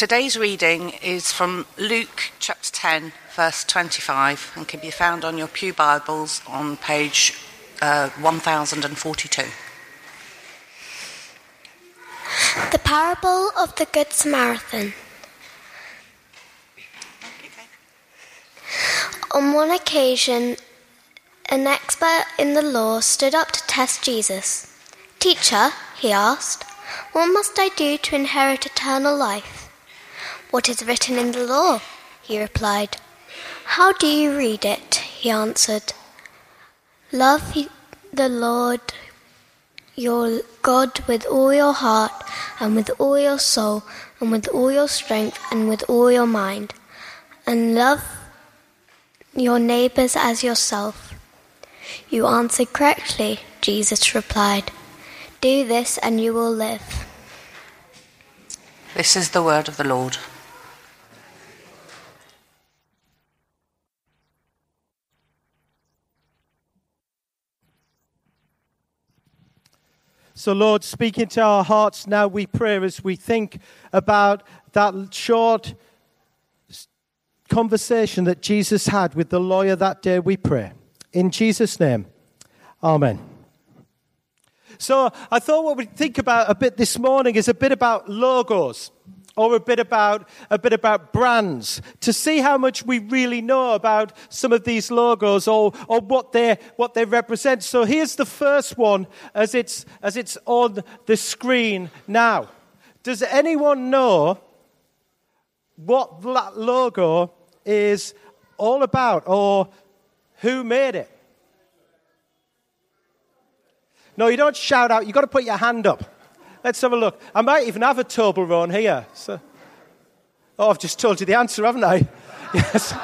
Today's reading is from Luke chapter 10, verse 25, and can be found on your Pew Bibles on page uh, 1042. The parable of the Good Samaritan. On one occasion, an expert in the law stood up to test Jesus. Teacher, he asked, what must I do to inherit eternal life? What is written in the law? He replied. How do you read it? He answered. Love the Lord your God with all your heart, and with all your soul, and with all your strength, and with all your mind, and love your neighbors as yourself. You answered correctly, Jesus replied. Do this, and you will live. This is the word of the Lord. So, Lord, speak into our hearts now, we pray, as we think about that short conversation that Jesus had with the lawyer that day, we pray. In Jesus' name, Amen. So, I thought what we'd think about a bit this morning is a bit about logos or a bit about a bit about brands to see how much we really know about some of these logos or, or what they what they represent. So here's the first one as it's as it's on the screen now. Does anyone know what that logo is all about or who made it? No, you don't shout out, you've got to put your hand up. Let's have a look. I might even have a Toblerone here. So, oh, I've just told you the answer, haven't I? Yes.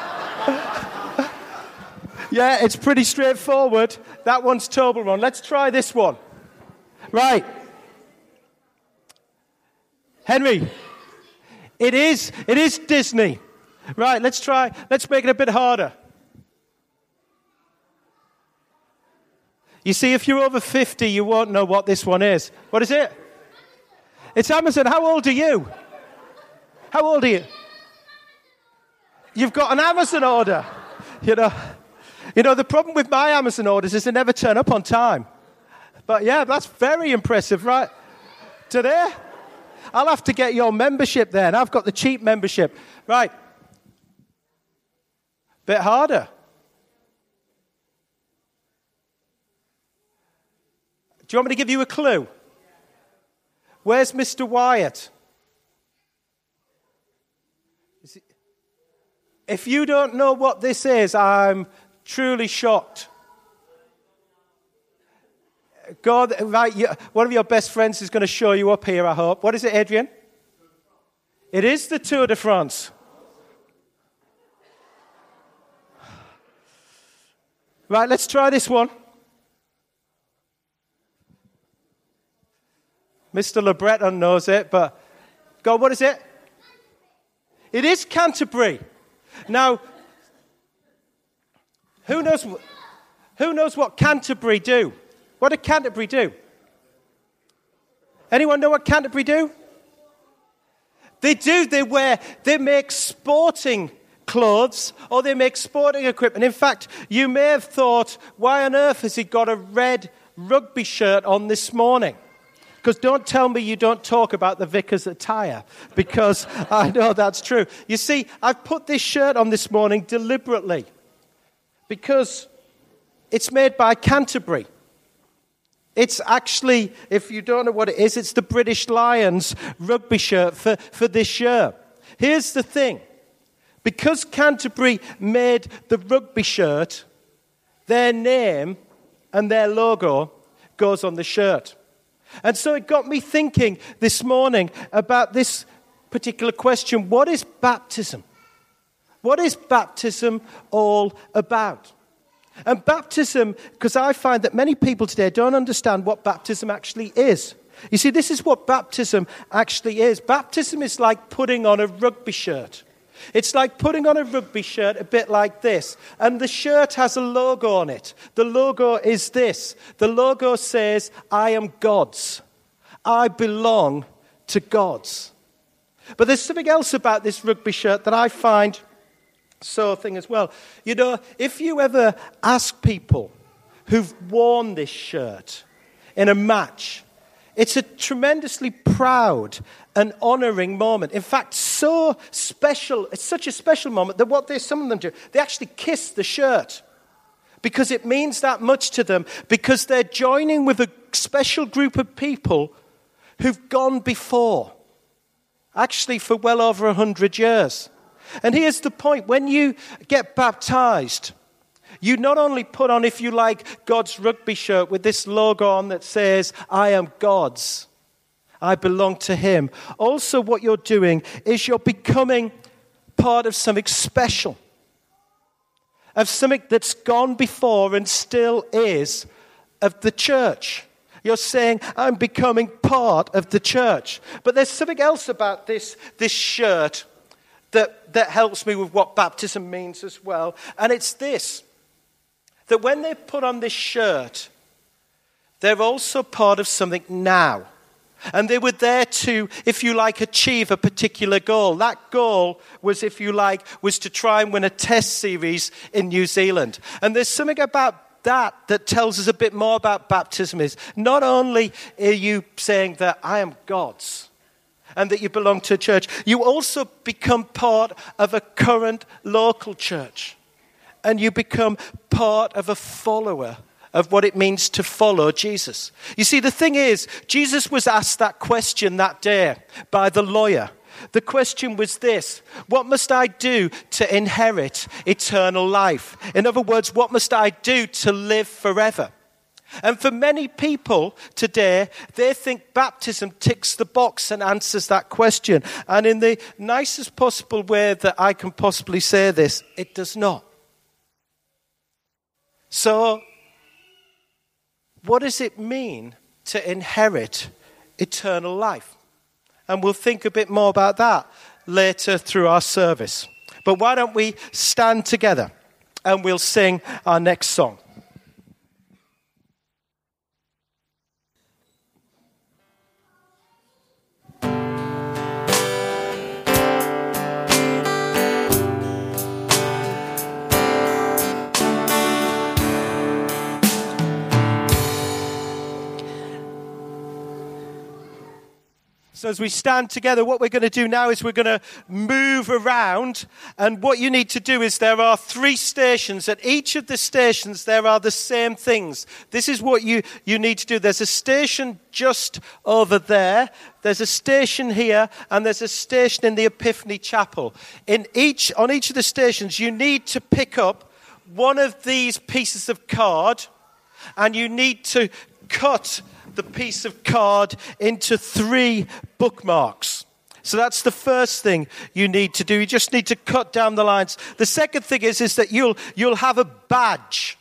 yeah, it's pretty straightforward. That one's Toblerone. Let's try this one. Right. Henry, it is, it is Disney. Right, let's try, let's make it a bit harder. You see, if you're over 50, you won't know what this one is. What is it? It's Amazon. How old are you? How old are you? You've got an Amazon order. You know, you know the problem with my Amazon orders is they never turn up on time. But yeah, that's very impressive, right? Today, I'll have to get your membership then. I've got the cheap membership. Right. Bit harder. Do you want me to give you a clue? Where's Mr. Wyatt? If you don't know what this is, I'm truly shocked. God, right, one of your best friends is going to show you up here, I hope. What is it, Adrian? It is the Tour de France. Right, let's try this one. Mr. LeBreton knows it, but God, what is it? It is Canterbury. Now, who knows, who knows what Canterbury do? What did Canterbury do? Anyone know what Canterbury do? They do. They wear, they make sporting clothes or they make sporting equipment. In fact, you may have thought, why on earth has he got a red rugby shirt on this morning? Because don't tell me you don't talk about the vicar's attire, because I know that's true. You see, I've put this shirt on this morning deliberately because it's made by Canterbury. It's actually, if you don't know what it is, it's the British Lions rugby shirt for, for this year. Here's the thing because Canterbury made the rugby shirt, their name and their logo goes on the shirt. And so it got me thinking this morning about this particular question what is baptism? What is baptism all about? And baptism, because I find that many people today don't understand what baptism actually is. You see, this is what baptism actually is. Baptism is like putting on a rugby shirt. It's like putting on a rugby shirt a bit like this. And the shirt has a logo on it. The logo is this the logo says, I am God's. I belong to God's. But there's something else about this rugby shirt that I find so thing as well. You know, if you ever ask people who've worn this shirt in a match, it's a tremendously proud and honoring moment. In fact, so special, it's such a special moment that what they, some of them do, they actually kiss the shirt because it means that much to them, because they're joining with a special group of people who've gone before, actually for well over a hundred years. And here's the point when you get baptized, you not only put on, if you like, God's rugby shirt with this logo on that says, I am God's, I belong to Him. Also, what you're doing is you're becoming part of something special, of something that's gone before and still is of the church. You're saying, I'm becoming part of the church. But there's something else about this, this shirt that, that helps me with what baptism means as well. And it's this that when they put on this shirt, they're also part of something now. And they were there to, if you like, achieve a particular goal. That goal was, if you like, was to try and win a test series in New Zealand. And there's something about that that tells us a bit more about baptism is not only are you saying that I am God's and that you belong to a church, you also become part of a current local church and you become part of a follower of what it means to follow Jesus. You see, the thing is, Jesus was asked that question that day by the lawyer. The question was this What must I do to inherit eternal life? In other words, what must I do to live forever? And for many people today, they think baptism ticks the box and answers that question. And in the nicest possible way that I can possibly say this, it does not. So, what does it mean to inherit eternal life? And we'll think a bit more about that later through our service. But why don't we stand together and we'll sing our next song? So, as we stand together, what we're going to do now is we're going to move around. And what you need to do is there are three stations. At each of the stations, there are the same things. This is what you, you need to do. There's a station just over there, there's a station here, and there's a station in the Epiphany Chapel. In each, on each of the stations, you need to pick up one of these pieces of card and you need to cut the piece of card into three bookmarks. So that's the first thing you need to do. You just need to cut down the lines. The second thing is, is that you'll, you'll have a badge.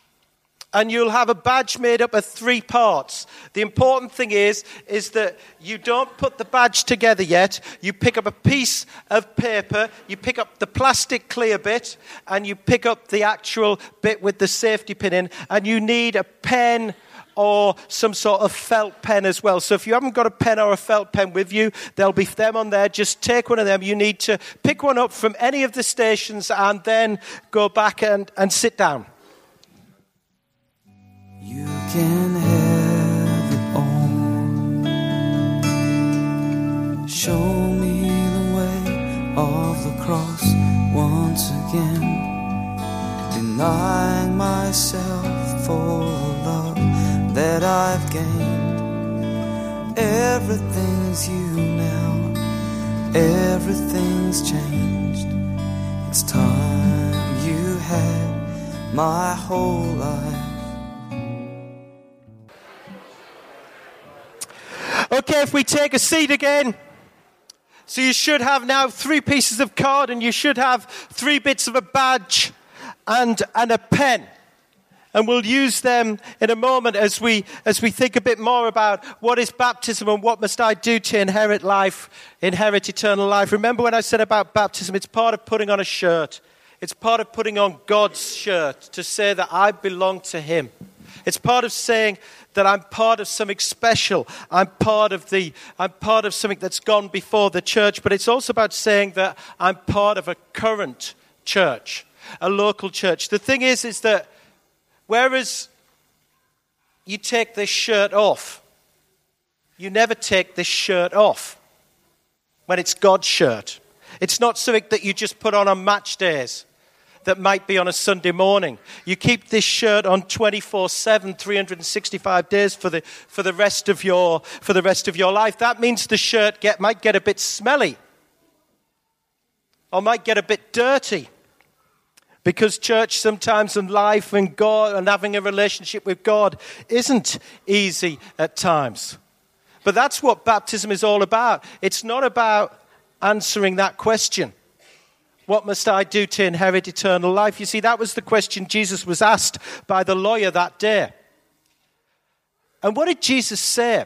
And you'll have a badge made up of three parts. The important thing is, is that you don't put the badge together yet. You pick up a piece of paper, you pick up the plastic clear bit, and you pick up the actual bit with the safety pin in, and you need a pen or some sort of felt pen as well. So if you haven't got a pen or a felt pen with you, there'll be them on there. Just take one of them. You need to pick one up from any of the stations and then go back and, and sit down. You can have it all. Show me the way of the cross once again. Denying myself for that I've gained. Everything's you now, everything's changed. It's time you had my whole life. Okay, if we take a seat again. So you should have now three pieces of card and you should have three bits of a badge and, and a pen. And we'll use them in a moment as we, as we think a bit more about what is baptism and what must I do to inherit life, inherit eternal life. Remember when I said about baptism, it's part of putting on a shirt. It's part of putting on God's shirt to say that I belong to Him. It's part of saying that I'm part of something special. I'm part of the I'm part of something that's gone before the church, but it's also about saying that I'm part of a current church, a local church. The thing is is that whereas you take this shirt off, you never take this shirt off when it's God's shirt. It's not something that you just put on on match days that might be on a Sunday morning. You keep this shirt on 24 7, 365 days for the, for, the rest of your, for the rest of your life. That means the shirt get, might get a bit smelly or might get a bit dirty. Because church sometimes and life and God and having a relationship with God isn't easy at times. But that's what baptism is all about. It's not about answering that question. What must I do to inherit eternal life? You see, that was the question Jesus was asked by the lawyer that day. And what did Jesus say?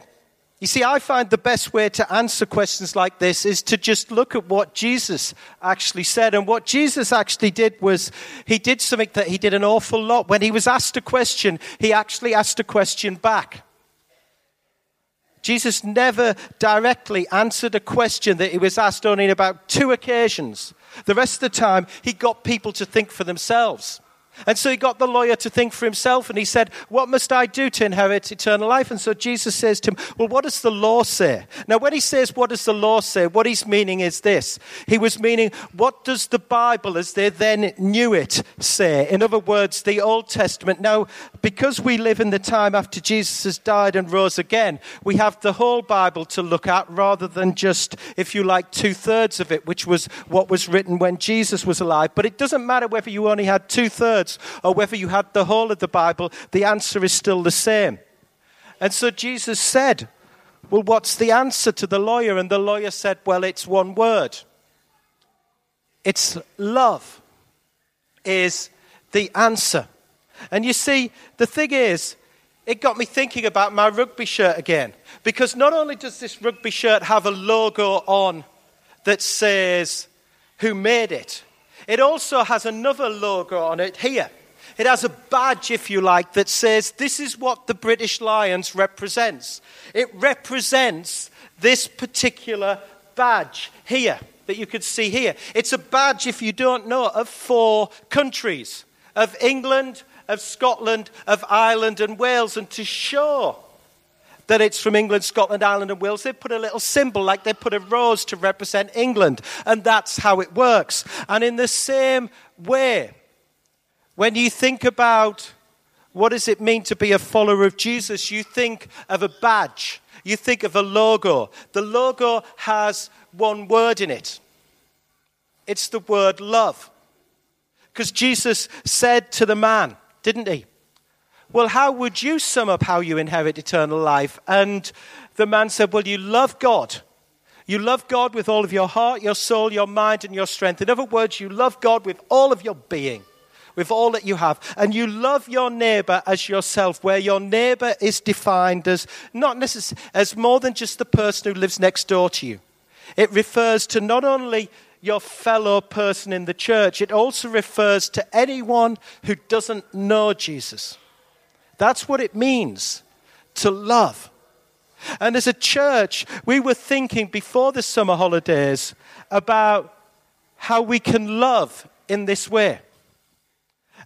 You see, I find the best way to answer questions like this is to just look at what Jesus actually said. And what Jesus actually did was he did something that he did an awful lot. When he was asked a question, he actually asked a question back. Jesus never directly answered a question that he was asked only in about two occasions. The rest of the time, he got people to think for themselves. And so he got the lawyer to think for himself and he said, What must I do to inherit eternal life? And so Jesus says to him, Well, what does the law say? Now, when he says, What does the law say? what he's meaning is this. He was meaning, What does the Bible, as they then knew it, say? In other words, the Old Testament. Now, because we live in the time after Jesus has died and rose again, we have the whole Bible to look at rather than just, if you like, two thirds of it, which was what was written when Jesus was alive. But it doesn't matter whether you only had two thirds or whether you had the whole of the Bible, the answer is still the same. And so Jesus said, Well, what's the answer to the lawyer? And the lawyer said, Well, it's one word. It's love, is the answer. And you see, the thing is, it got me thinking about my rugby shirt again. Because not only does this rugby shirt have a logo on that says who made it, it also has another logo on it here. It has a badge, if you like, that says this is what the British Lions represents. It represents this particular badge here that you could see here. It's a badge, if you don't know, of four countries of England, of Scotland, of Ireland, and Wales. And to show that it's from England, Scotland, Ireland, and Wales. They put a little symbol, like they put a rose to represent England. And that's how it works. And in the same way, when you think about what does it mean to be a follower of Jesus, you think of a badge, you think of a logo. The logo has one word in it it's the word love. Because Jesus said to the man, didn't he? Well, how would you sum up how you inherit eternal life? And the man said, Well, you love God. You love God with all of your heart, your soul, your mind, and your strength. In other words, you love God with all of your being, with all that you have. And you love your neighbor as yourself, where your neighbor is defined as not as more than just the person who lives next door to you. It refers to not only your fellow person in the church, it also refers to anyone who doesn't know Jesus. That's what it means to love. And as a church, we were thinking before the summer holidays about how we can love in this way.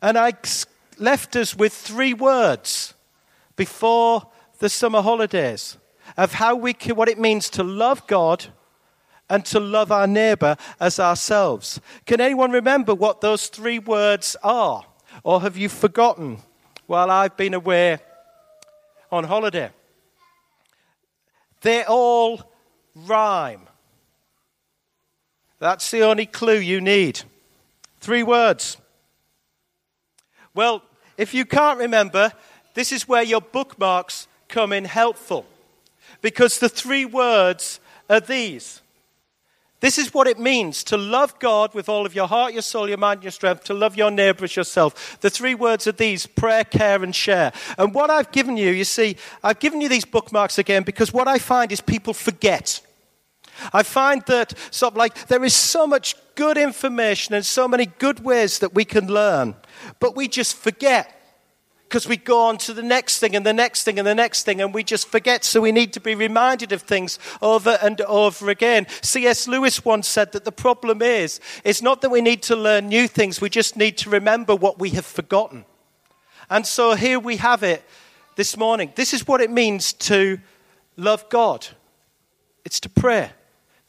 And I left us with three words before the summer holidays of how we can, what it means to love God and to love our neighbor as ourselves. Can anyone remember what those three words are? Or have you forgotten while I've been away on holiday. They all rhyme. That's the only clue you need. Three words. Well, if you can't remember, this is where your bookmarks come in helpful. Because the three words are these this is what it means to love God with all of your heart, your soul, your mind, your strength, to love your neighbor as yourself. The three words are these prayer, care, and share. And what I've given you, you see, I've given you these bookmarks again because what I find is people forget. I find that sort of like there is so much good information and so many good ways that we can learn, but we just forget because we go on to the next thing and the next thing and the next thing and we just forget. So we need to be reminded of things over and over again. C.S. Lewis once said that the problem is, it's not that we need to learn new things, we just need to remember what we have forgotten. And so here we have it this morning. This is what it means to love God it's to pray.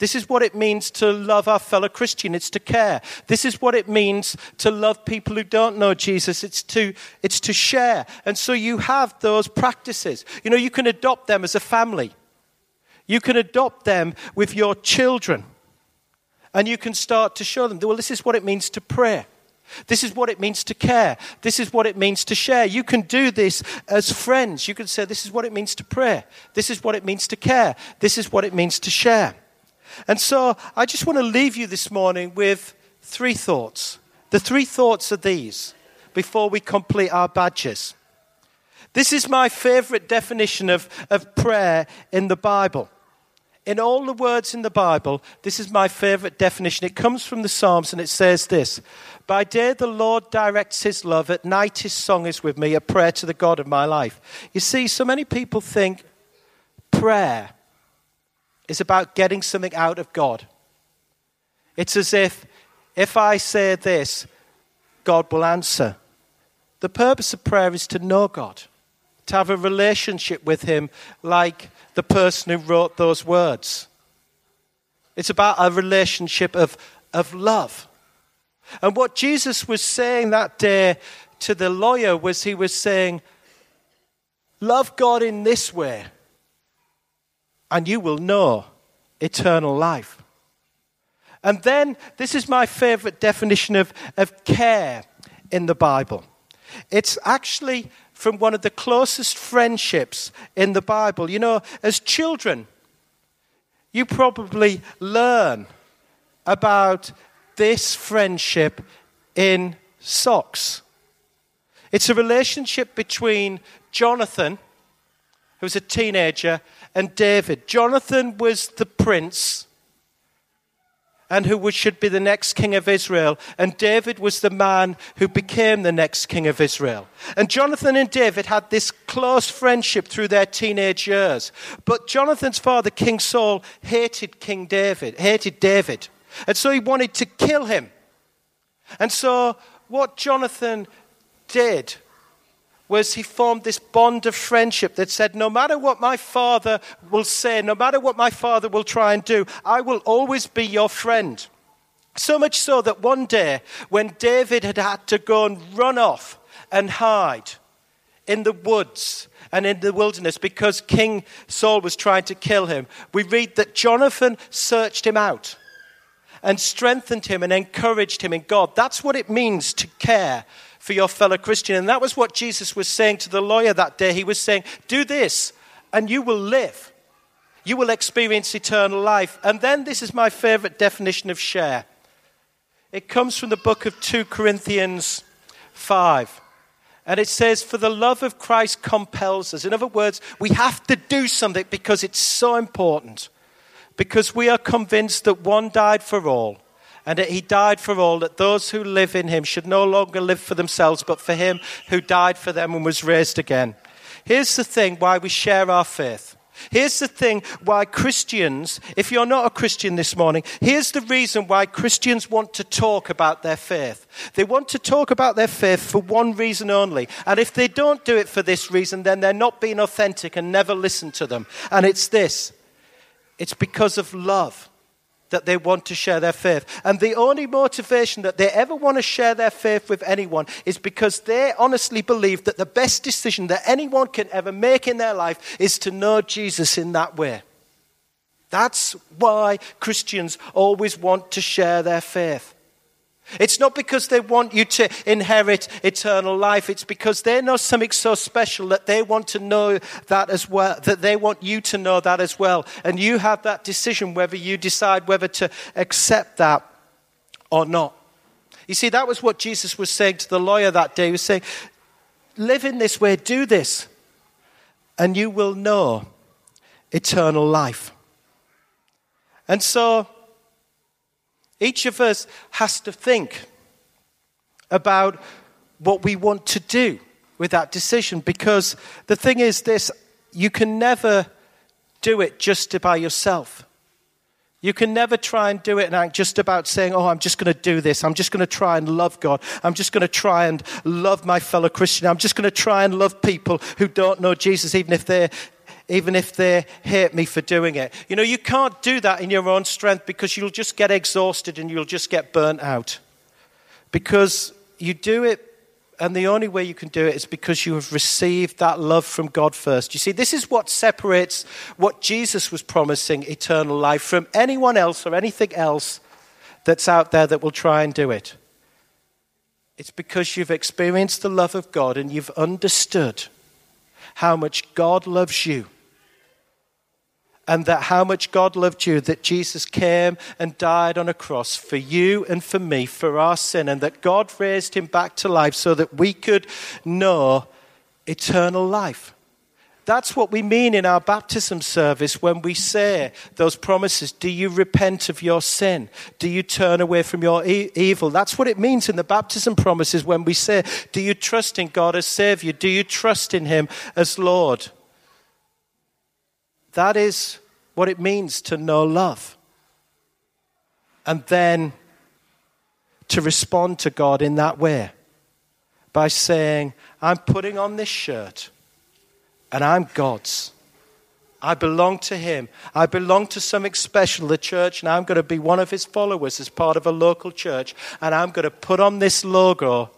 This is what it means to love our fellow Christian. It's to care. This is what it means to love people who don't know Jesus. It's to, it's to share. And so you have those practices. You know, you can adopt them as a family. You can adopt them with your children. And you can start to show them, well, this is what it means to pray. This is what it means to care. This is what it means to share. You can do this as friends. You can say, This is what it means to pray. This is what it means to care. This is what it means to share. And so I just want to leave you this morning with three thoughts. The three thoughts are these before we complete our badges. This is my favorite definition of, of prayer in the Bible. In all the words in the Bible, this is my favorite definition. It comes from the Psalms and it says this By day the Lord directs his love, at night his song is with me, a prayer to the God of my life. You see, so many people think prayer is about getting something out of God. It's as if, if I say this, God will answer. The purpose of prayer is to know God, to have a relationship with Him like the person who wrote those words. It's about a relationship of, of love. And what Jesus was saying that day to the lawyer was he was saying, Love God in this way and you will know eternal life. And then, this is my favorite definition of, of care in the Bible. It's actually from one of the closest friendships in the Bible. You know, as children, you probably learn about this friendship in socks. It's a relationship between Jonathan, who's a teenager, and David. Jonathan was the prince and who should be the next king of Israel. And David was the man who became the next king of Israel. And Jonathan and David had this close friendship through their teenage years. But Jonathan's father, King Saul, hated King David, hated David. And so he wanted to kill him. And so what Jonathan did was he formed this bond of friendship that said, No matter what my father will say, no matter what my father will try and do, I will always be your friend. So much so that one day, when David had had to go and run off and hide in the woods and in the wilderness because King Saul was trying to kill him, we read that Jonathan searched him out and strengthened him and encouraged him in God. That's what it means to care for your fellow Christian. And that was what Jesus was saying to the lawyer that day. He was saying, Do this, and you will live. You will experience eternal life. And then this is my favorite definition of share. It comes from the book of 2 Corinthians 5. And it says, For the love of Christ compels us. In other words, we have to do something because it's so important. Because we are convinced that one died for all and that he died for all, that those who live in him should no longer live for themselves, but for him who died for them and was raised again. Here's the thing why we share our faith. Here's the thing why Christians, if you're not a Christian this morning, here's the reason why Christians want to talk about their faith. They want to talk about their faith for one reason only. And if they don't do it for this reason, then they're not being authentic and never listen to them. And it's this it's because of love that they want to share their faith. And the only motivation that they ever want to share their faith with anyone is because they honestly believe that the best decision that anyone can ever make in their life is to know Jesus in that way. That's why Christians always want to share their faith. It's not because they want you to inherit eternal life. It's because they know something so special that they want to know that as well, that they want you to know that as well. And you have that decision whether you decide whether to accept that or not. You see, that was what Jesus was saying to the lawyer that day. He was saying, Live in this way, do this, and you will know eternal life. And so, each of us has to think about what we want to do with that decision because the thing is this you can never do it just by yourself. You can never try and do it and act just about saying, Oh, I'm just going to do this. I'm just going to try and love God. I'm just going to try and love my fellow Christian. I'm just going to try and love people who don't know Jesus, even if they're even if they hate me for doing it. You know, you can't do that in your own strength because you'll just get exhausted and you'll just get burnt out. Because you do it and the only way you can do it is because you have received that love from God first. You see, this is what separates what Jesus was promising eternal life from anyone else or anything else that's out there that will try and do it. It's because you've experienced the love of God and you've understood how much God loves you and that how much God loved you, that Jesus came and died on a cross for you and for me, for our sin, and that God raised him back to life so that we could know eternal life. That's what we mean in our baptism service when we say those promises. Do you repent of your sin? Do you turn away from your e- evil? That's what it means in the baptism promises when we say, Do you trust in God as Savior? Do you trust in Him as Lord? That is what it means to know love. And then to respond to God in that way by saying, I'm putting on this shirt and I'm God's. I belong to Him. I belong to something special, the church, and I'm going to be one of His followers as part of a local church. And I'm going to put on this logo,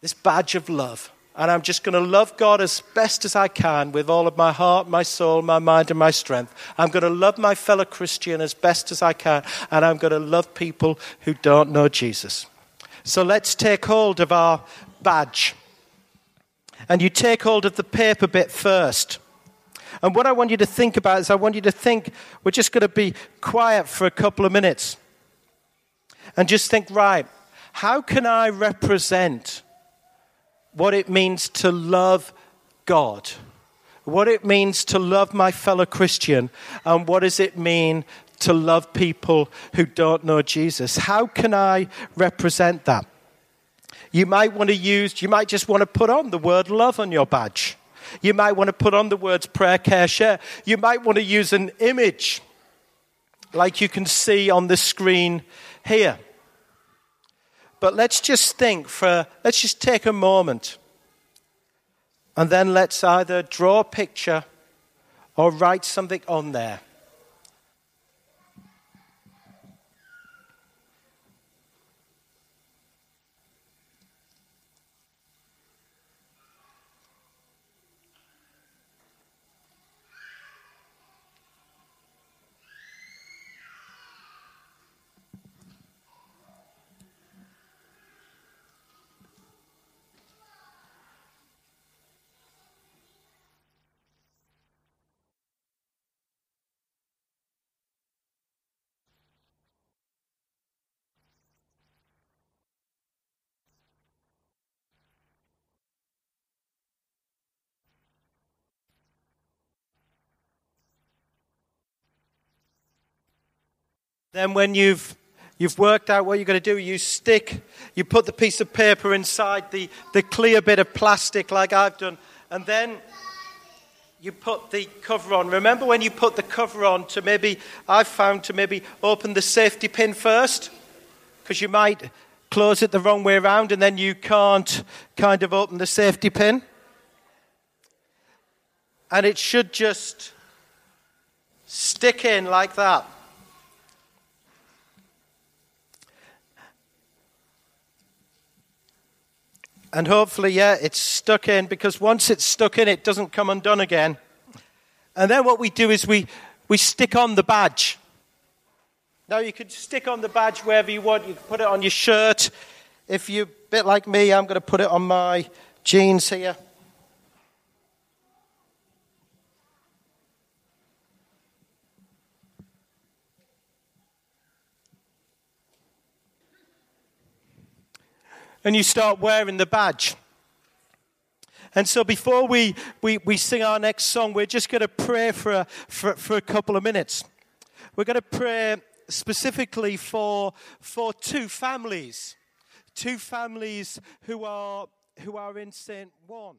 this badge of love. And I'm just going to love God as best as I can with all of my heart, my soul, my mind, and my strength. I'm going to love my fellow Christian as best as I can. And I'm going to love people who don't know Jesus. So let's take hold of our badge. And you take hold of the paper bit first. And what I want you to think about is I want you to think, we're just going to be quiet for a couple of minutes. And just think, right, how can I represent what it means to love God, what it means to love my fellow Christian, and what does it mean to love people who don't know Jesus? How can I represent that? You might want to use, you might just want to put on the word love on your badge. You might want to put on the words prayer, care, share. You might want to use an image like you can see on the screen here. But let's just think for, let's just take a moment. And then let's either draw a picture or write something on there. Then, when you've You've worked out what you're going to do. You stick, you put the piece of paper inside the, the clear bit of plastic, like I've done, and then you put the cover on. Remember when you put the cover on to maybe, I've found to maybe open the safety pin first? Because you might close it the wrong way around and then you can't kind of open the safety pin. And it should just stick in like that. And hopefully, yeah, it's stuck in because once it's stuck in, it doesn't come undone again. And then what we do is we, we stick on the badge. Now, you could stick on the badge wherever you want. You can put it on your shirt. If you're a bit like me, I'm going to put it on my jeans here. And you start wearing the badge. And so before we, we, we sing our next song, we're just going to pray for a, for, for a couple of minutes. We're going to pray specifically for, for two families, two families who are who are in St. 1.